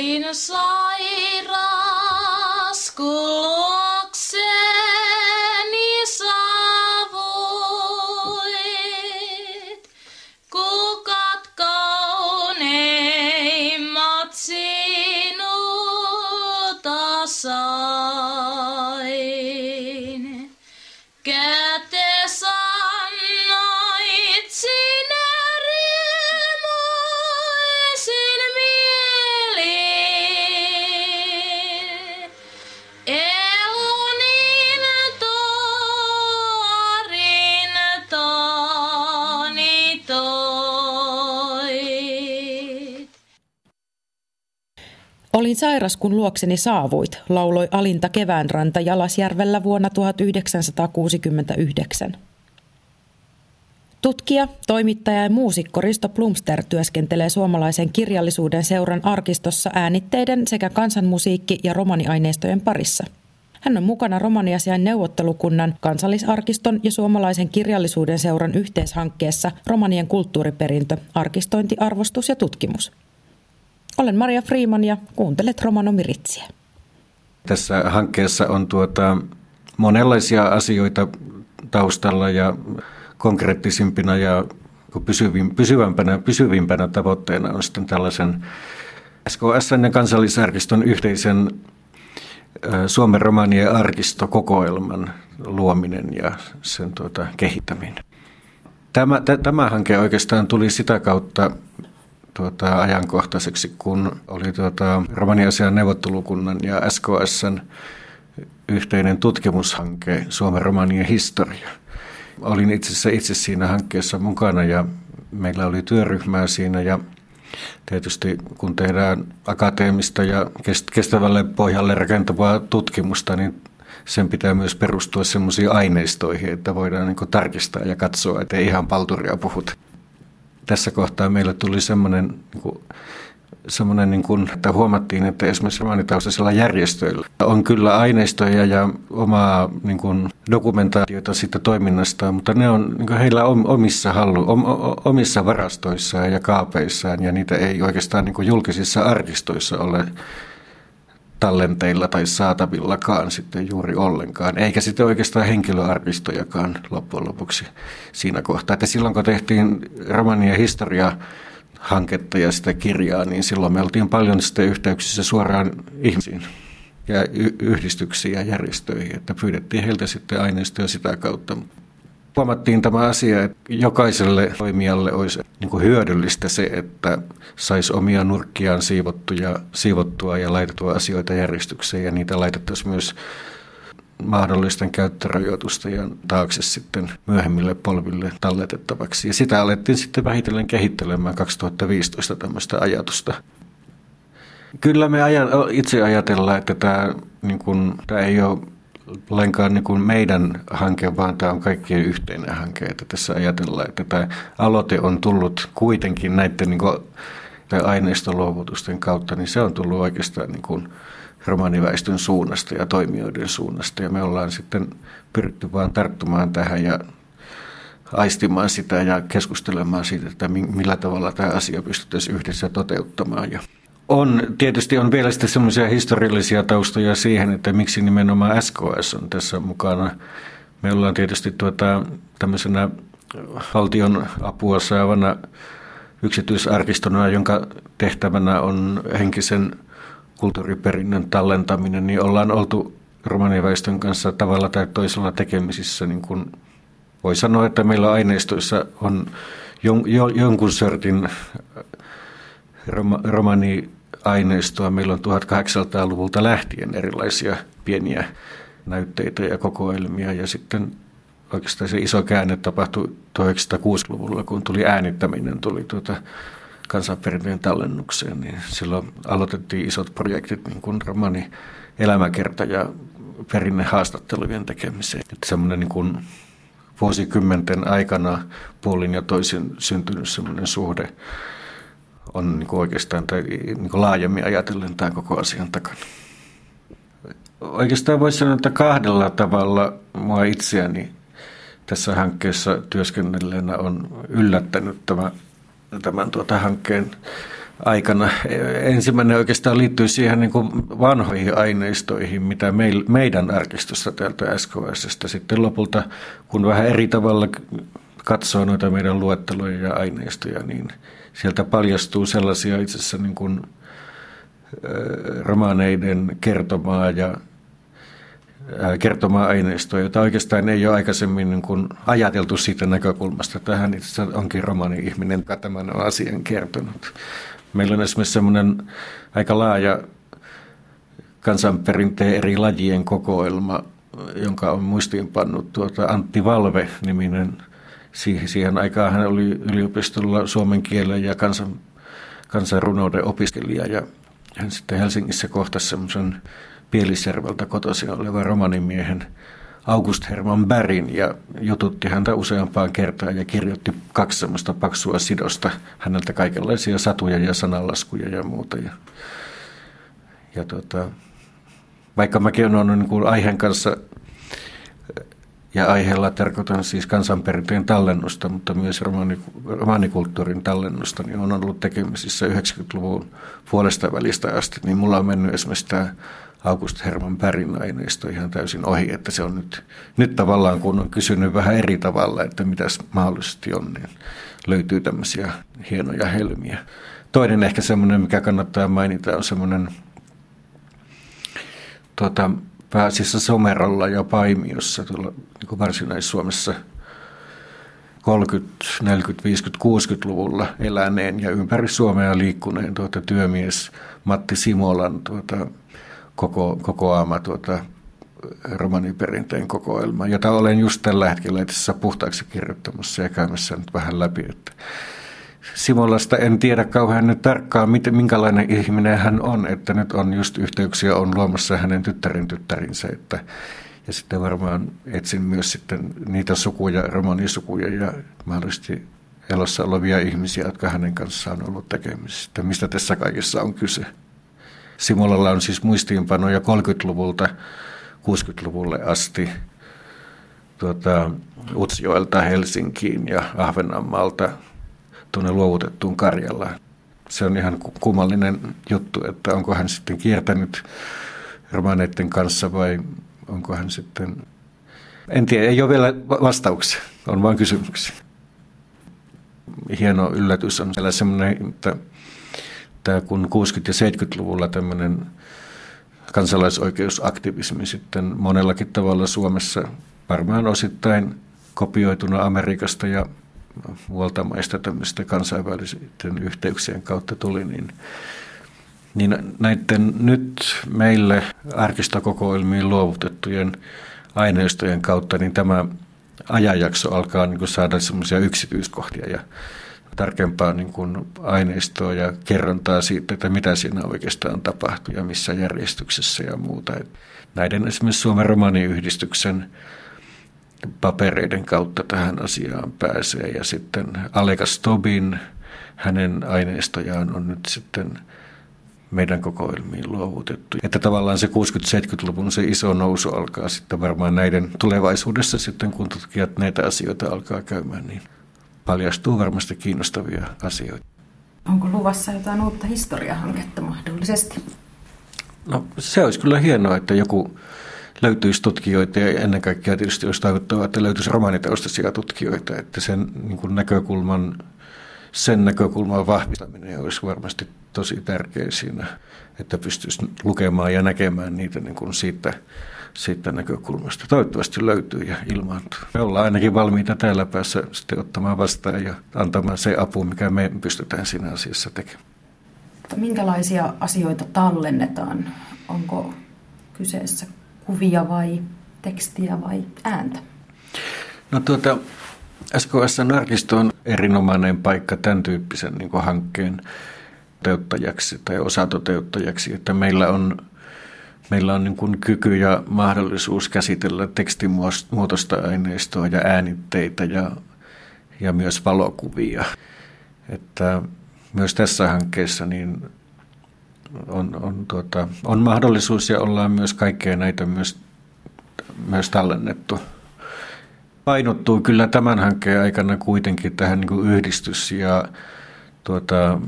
Olin sairas, sairas, kun luokseni saavuit, lauloi Alinta Keväänranta Jalasjärvellä vuonna 1969. Tutkija, toimittaja ja muusikko Risto Plumster työskentelee suomalaisen kirjallisuuden seuran arkistossa äänitteiden sekä kansanmusiikki- ja romaniaineistojen parissa. Hän on mukana romaniasiain neuvottelukunnan, kansallisarkiston ja suomalaisen kirjallisuuden seuran yhteishankkeessa Romanien kulttuuriperintö, arkistointi, arvostus ja tutkimus. Olen Maria Freeman ja kuuntelet Romanomiritsiä. Tässä hankkeessa on tuota monenlaisia asioita taustalla ja konkreettisimpina ja pysyvämpänä, pysyvimpänä tavoitteena on sitten tällaisen SKS ja kansallisarkiston yhteisen Suomen romanien arkistokokoelman luominen ja sen tuota, kehittäminen. Tämä, t- tämä hanke oikeastaan tuli sitä kautta tuota, ajankohtaiseksi, kun oli tuota, romaniasian neuvottelukunnan ja SKSn yhteinen tutkimushanke Suomen romanien historia. Olin itse asiassa itse siinä hankkeessa mukana ja meillä oli työryhmää siinä ja tietysti kun tehdään akateemista ja kestävälle pohjalle rakentavaa tutkimusta, niin sen pitää myös perustua sellaisiin aineistoihin, että voidaan niin tarkistaa ja katsoa, että ei ihan palturia puhuta. Tässä kohtaa meille tuli semmoinen, niin semmoinen niin kuin, että huomattiin, että esimerkiksi romanitaustaisilla järjestöillä on kyllä aineistoja ja omaa niin kuin, dokumentaatiota siitä toiminnasta, mutta ne on niin kuin heillä omissa, hallu, omissa varastoissaan ja kaapeissaan ja niitä ei oikeastaan niin kuin julkisissa arkistoissa ole tallenteilla tai saatavillakaan sitten juuri ollenkaan, eikä sitten oikeastaan henkilöarkistojakaan loppujen lopuksi siinä kohtaa. Että silloin kun tehtiin romania historia hanketta ja sitä kirjaa, niin silloin me oltiin paljon sitten yhteyksissä suoraan ihmisiin ja yhdistyksiin ja järjestöihin, että pyydettiin heiltä sitten aineistoja sitä kautta. Huomattiin tämä asia, että jokaiselle toimijalle olisi niin kuin hyödyllistä se, että saisi omia nurkkiaan siivottua, siivottua ja laitettua asioita järjestykseen ja niitä laitettaisiin myös mahdollisten käyttörajoitusten taakse sitten myöhemmille polville talletettavaksi. Ja sitä alettiin sitten vähitellen kehittelemään 2015 tämmöistä ajatusta. Kyllä me itse ajatellaan, että tämä, niin kuin, tämä ei ole lainkaan niin kuin meidän hanke, vaan tämä on kaikkien yhteinen hanke. Että tässä ajatellaan, että tämä aloite on tullut kuitenkin näiden niin kuin, aineistoluovutusten kautta, niin se on tullut oikeastaan niin kuin romaniväestön suunnasta ja toimijoiden suunnasta. Ja me ollaan sitten pyritty vaan tarttumaan tähän ja aistimaan sitä ja keskustelemaan siitä, että millä tavalla tämä asia pystyttäisiin yhdessä toteuttamaan. Ja on, tietysti on vielä sitten semmoisia historiallisia taustoja siihen, että miksi nimenomaan SKS on tässä mukana. Me ollaan tietysti tuota, tämmöisenä valtion apua saavana yksityisarkistona, jonka tehtävänä on henkisen kulttuuriperinnön tallentaminen, niin ollaan oltu romaniväestön kanssa tavalla tai toisella tekemisissä. Niin kuin voi sanoa, että meillä aineistoissa on jonkun sortin romani aineistoa. Meillä on 1800-luvulta lähtien erilaisia pieniä näytteitä ja kokoelmia ja sitten oikeastaan se iso käänne tapahtui 1960-luvulla, kun tuli äänittäminen, tuli tuota kansanperinteen tallennukseen, niin silloin aloitettiin isot projektit, niin kuin romani elämäkerta ja perinnehaastattelujen tekemiseen. Että semmoinen niin kuin vuosikymmenten aikana puolin ja toisin syntynyt semmoinen suhde on niin oikeastaan tai niin laajemmin ajatellen tämän koko asian takana. Oikeastaan voisi sanoa, että kahdella tavalla mua itseäni tässä hankkeessa työskennelleenä on yllättänyt tämä, tämän tuota hankkeen aikana. Ensimmäinen oikeastaan liittyy siihen niin kuin vanhoihin aineistoihin, mitä meidän arkistosta täältä SKSstä. Sitten lopulta, kun vähän eri tavalla katsoo noita meidän luetteloja ja aineistoja, niin sieltä paljastuu sellaisia itse asiassa niin kuin romaaneiden kertomaa ja kertomaa aineistoa, jota oikeastaan ei ole aikaisemmin niin kuin ajateltu siitä näkökulmasta. Tähän itse onkin romani-ihminen, joka tämän on asian kertonut. Meillä on esimerkiksi semmoinen aika laaja kansanperinteen eri lajien kokoelma, jonka on muistiinpannut tuota Antti Valve-niminen. Siihen, aikaan hän oli yliopistolla suomen kielen ja kansan, kansanrunouden opiskelija ja hän sitten Helsingissä kohtasi semmoisen Pielisjärveltä kotoisin olevan romanimiehen August Herman Bärin ja jututti häntä useampaan kertaan ja kirjoitti kaksi semmoista paksua sidosta häneltä kaikenlaisia satuja ja sananlaskuja ja muuta. Ja, ja tota, vaikka mäkin olen niin aiheen kanssa ja aiheella tarkoitan siis kansanperinteen tallennusta, mutta myös romani, romanikulttuurin tallennusta, niin on ollut tekemisissä 90-luvun puolesta välistä asti, niin mulla on mennyt esimerkiksi tämä August Herman Pärin aineisto ihan täysin ohi, että se on nyt, nyt tavallaan, kun on kysynyt vähän eri tavalla, että mitäs mahdollisesti on, niin löytyy tämmöisiä hienoja helmiä. Toinen ehkä semmoinen, mikä kannattaa mainita, on semmoinen tuota, pääasiassa Somerolla ja Paimiossa tuolla niin Varsinais-Suomessa 30, 40, 50, 60-luvulla eläneen ja ympäri Suomea liikkuneen tuota, työmies Matti Simolan tuota, koko, kokoama tuota, romaniperinteen kokoelma, jota olen just tällä hetkellä itse puhtaaksi kirjoittamassa ja käymässä nyt vähän läpi. Että Simolasta en tiedä kauhean nyt tarkkaan, miten, minkälainen ihminen hän on, että nyt on just yhteyksiä on luomassa hänen tyttärin tyttärinsä, että ja sitten varmaan etsin myös sitten niitä sukuja, romanisukuja ja mahdollisesti elossa olevia ihmisiä, jotka hänen kanssaan on ollut tekemisissä. Mistä tässä kaikessa on kyse? Simolalla on siis muistiinpanoja 30-luvulta 60-luvulle asti tuota, Utsjoelta Helsinkiin ja Ahvenanmaalta tuonne luovutettuun Karjalaan. Se on ihan kummallinen juttu, että onko hän sitten kiertänyt romaneiden kanssa vai onko hän sitten... En tiedä, ei ole vielä vastauksia, on vain kysymyksiä. Hieno yllätys on siellä semmoinen, että tämä kun 60- ja 70-luvulla tämmöinen kansalaisoikeusaktivismi sitten monellakin tavalla Suomessa varmaan osittain kopioituna Amerikasta ja muualta maista tämmöistä kansainvälisten yhteyksien kautta tuli, niin, niin näiden nyt meille arkistokokoelmiin luovutettujen aineistojen kautta, niin tämä ajanjakso alkaa niin kuin saada semmoisia yksityiskohtia ja tarkempaa niin kuin aineistoa ja kerrontaa siitä, että mitä siinä oikeastaan tapahtui ja missä järjestyksessä ja muuta. Näiden esimerkiksi Suomen romaniyhdistyksen papereiden kautta tähän asiaan pääsee ja sitten Alekas Tobin, hänen aineistojaan on nyt sitten meidän kokoelmiin luovutettu. Että tavallaan se 60-70-luvun se iso nousu alkaa sitten varmaan näiden tulevaisuudessa sitten, kun tutkijat näitä asioita alkaa käymään, niin paljastuu varmasti kiinnostavia asioita. Onko luvassa jotain uutta historiahanketta mahdollisesti? No se olisi kyllä hienoa, että joku löytyisi tutkijoita ja ennen kaikkea tietysti olisi toivottavaa, että löytyisi romaanitaustaisia tutkijoita, että sen niin kuin näkökulman, sen näkökulman vahvistaminen olisi varmasti tosi tärkeä siinä, että pystyisi lukemaan ja näkemään niitä niin kuin siitä siitä näkökulmasta. Toivottavasti löytyy ja ilmaantuu. Me ollaan ainakin valmiita täällä päässä sitten ottamaan vastaan ja antamaan se apu, mikä me pystytään siinä asiassa tekemään. Minkälaisia asioita tallennetaan? Onko kyseessä kuvia vai tekstiä vai ääntä? No tuota, SKS-arkisto on erinomainen paikka tämän tyyppisen niin hankkeen toteuttajaksi tai osatoteuttajaksi, että meillä on meillä on niin kuin kyky ja mahdollisuus käsitellä tekstimuotoista aineistoa ja äänitteitä ja, ja myös valokuvia. Että myös tässä hankkeessa niin on, on, tuota, on mahdollisuus ja ollaan myös kaikkea näitä myös, myös tallennettu. Painottuu kyllä tämän hankkeen aikana kuitenkin tähän niin kuin yhdistys- ja tuota,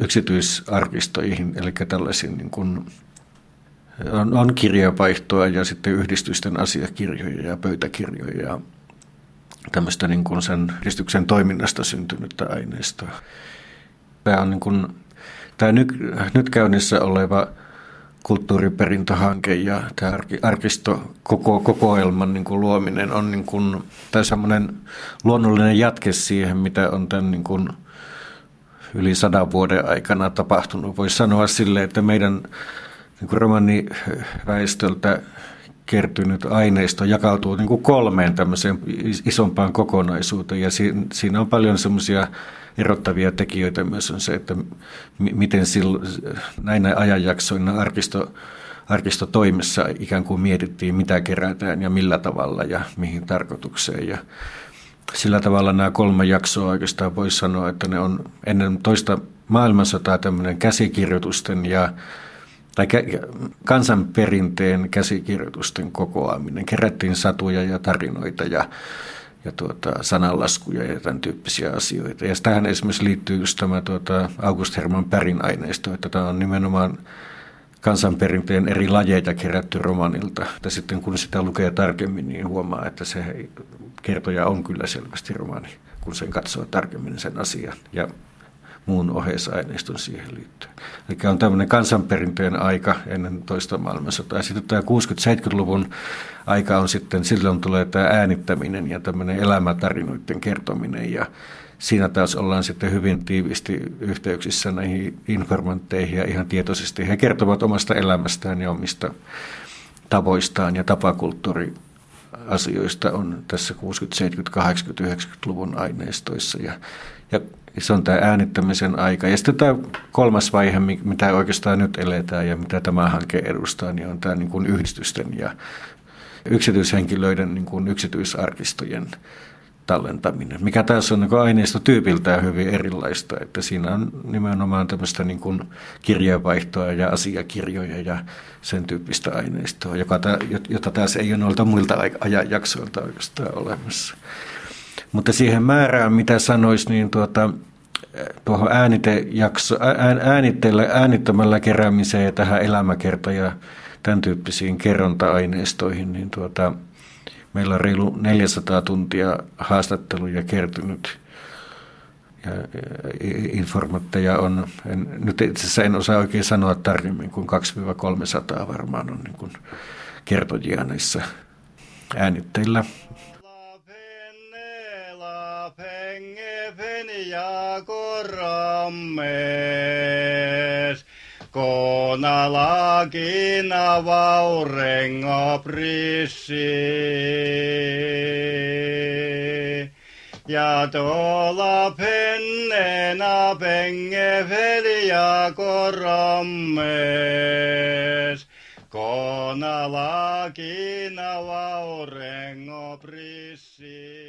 yksityisarkistoihin, eli tällaisiin niin kuin, on, on kirjavaihtoa ja sitten yhdistysten asiakirjoja ja pöytäkirjoja ja tämmöistä niin kuin sen yhdistyksen toiminnasta syntynyttä aineistoa. Tämä on niin kuin, tämä nyt, nyt käynnissä oleva kulttuuriperintöhanke ja tämä arkisto koko, kokoelman niin kuin luominen on niin kuin, tämä semmoinen luonnollinen jatke siihen, mitä on tämän niin kuin yli sadan vuoden aikana tapahtunut. Voisi sanoa sille, että meidän niin kuin romaniväestöltä kertynyt aineisto jakautuu niin kuin kolmeen tämmöiseen isompaan kokonaisuuteen ja siinä on paljon semmoisia erottavia tekijöitä myös on se, että miten silloin, näinä ajanjaksoina arkisto, arkistotoimessa ikään kuin mietittiin, mitä kerätään ja millä tavalla ja mihin tarkoitukseen. Ja sillä tavalla nämä kolme jaksoa oikeastaan voisi sanoa, että ne on ennen toista maailmansotaa tämmöinen käsikirjoitusten ja tai kansanperinteen käsikirjoitusten kokoaminen. Kerättiin satuja ja tarinoita ja ja tuota, sananlaskuja ja tämän tyyppisiä asioita. Ja tähän esimerkiksi liittyy just tämä tuota, August Herman Pärin aineisto, että tämä on nimenomaan kansanperinteen eri lajeja kerätty romanilta. Ja sitten kun sitä lukee tarkemmin, niin huomaa, että se kertoja on kyllä selvästi romani, kun sen katsoo tarkemmin sen asian. Ja muun oheisaineiston siihen liittyen. Eli on tämmöinen kansanperinteen aika ennen toista maailmansotaa. Sitten tämä 60-70-luvun aika on sitten, silloin tulee tämä äänittäminen ja tämmöinen elämätarinoiden kertominen ja siinä taas ollaan sitten hyvin tiivisti yhteyksissä näihin informantteihin ja ihan tietoisesti. He kertovat omasta elämästään ja omista tavoistaan ja tapakulttuuri asioista on tässä 60, 70, 80, 90-luvun aineistoissa. Ja, ja se on tämä äänittämisen aika. Ja sitten tämä kolmas vaihe, mitä oikeastaan nyt eletään ja mitä tämä hanke edustaa, niin on tämä niin kuin yhdistysten ja yksityishenkilöiden niin kuin yksityisarkistojen tallentaminen, mikä tässä on niin aineistotyypiltään hyvin erilaista, että siinä on nimenomaan tämmöistä niin kuin kirjeenvaihtoa ja asiakirjoja ja sen tyyppistä aineistoa, joka, jota tässä ei ole noilta muilta ajanjaksoilta oikeastaan olemassa. Mutta siihen määrään, mitä sanoisi, niin tuota, tuohon äänitejakso, ään, äänitteellä, äänittämällä keräämiseen ja tähän elämäkerta ja tämän tyyppisiin kerronta-aineistoihin, niin tuota, meillä on reilu 400 tuntia haastatteluja kertynyt. Ja informatteja on, en, nyt itse asiassa en osaa oikein sanoa tarkemmin, kuin 2-300 varmaan on niin kuin kertojia näissä äänitteillä. Korammes. Kona lagina vaurengo prissi. Ja tuolla pennena penge velia korammes. Kona lagina vaurengo prissi.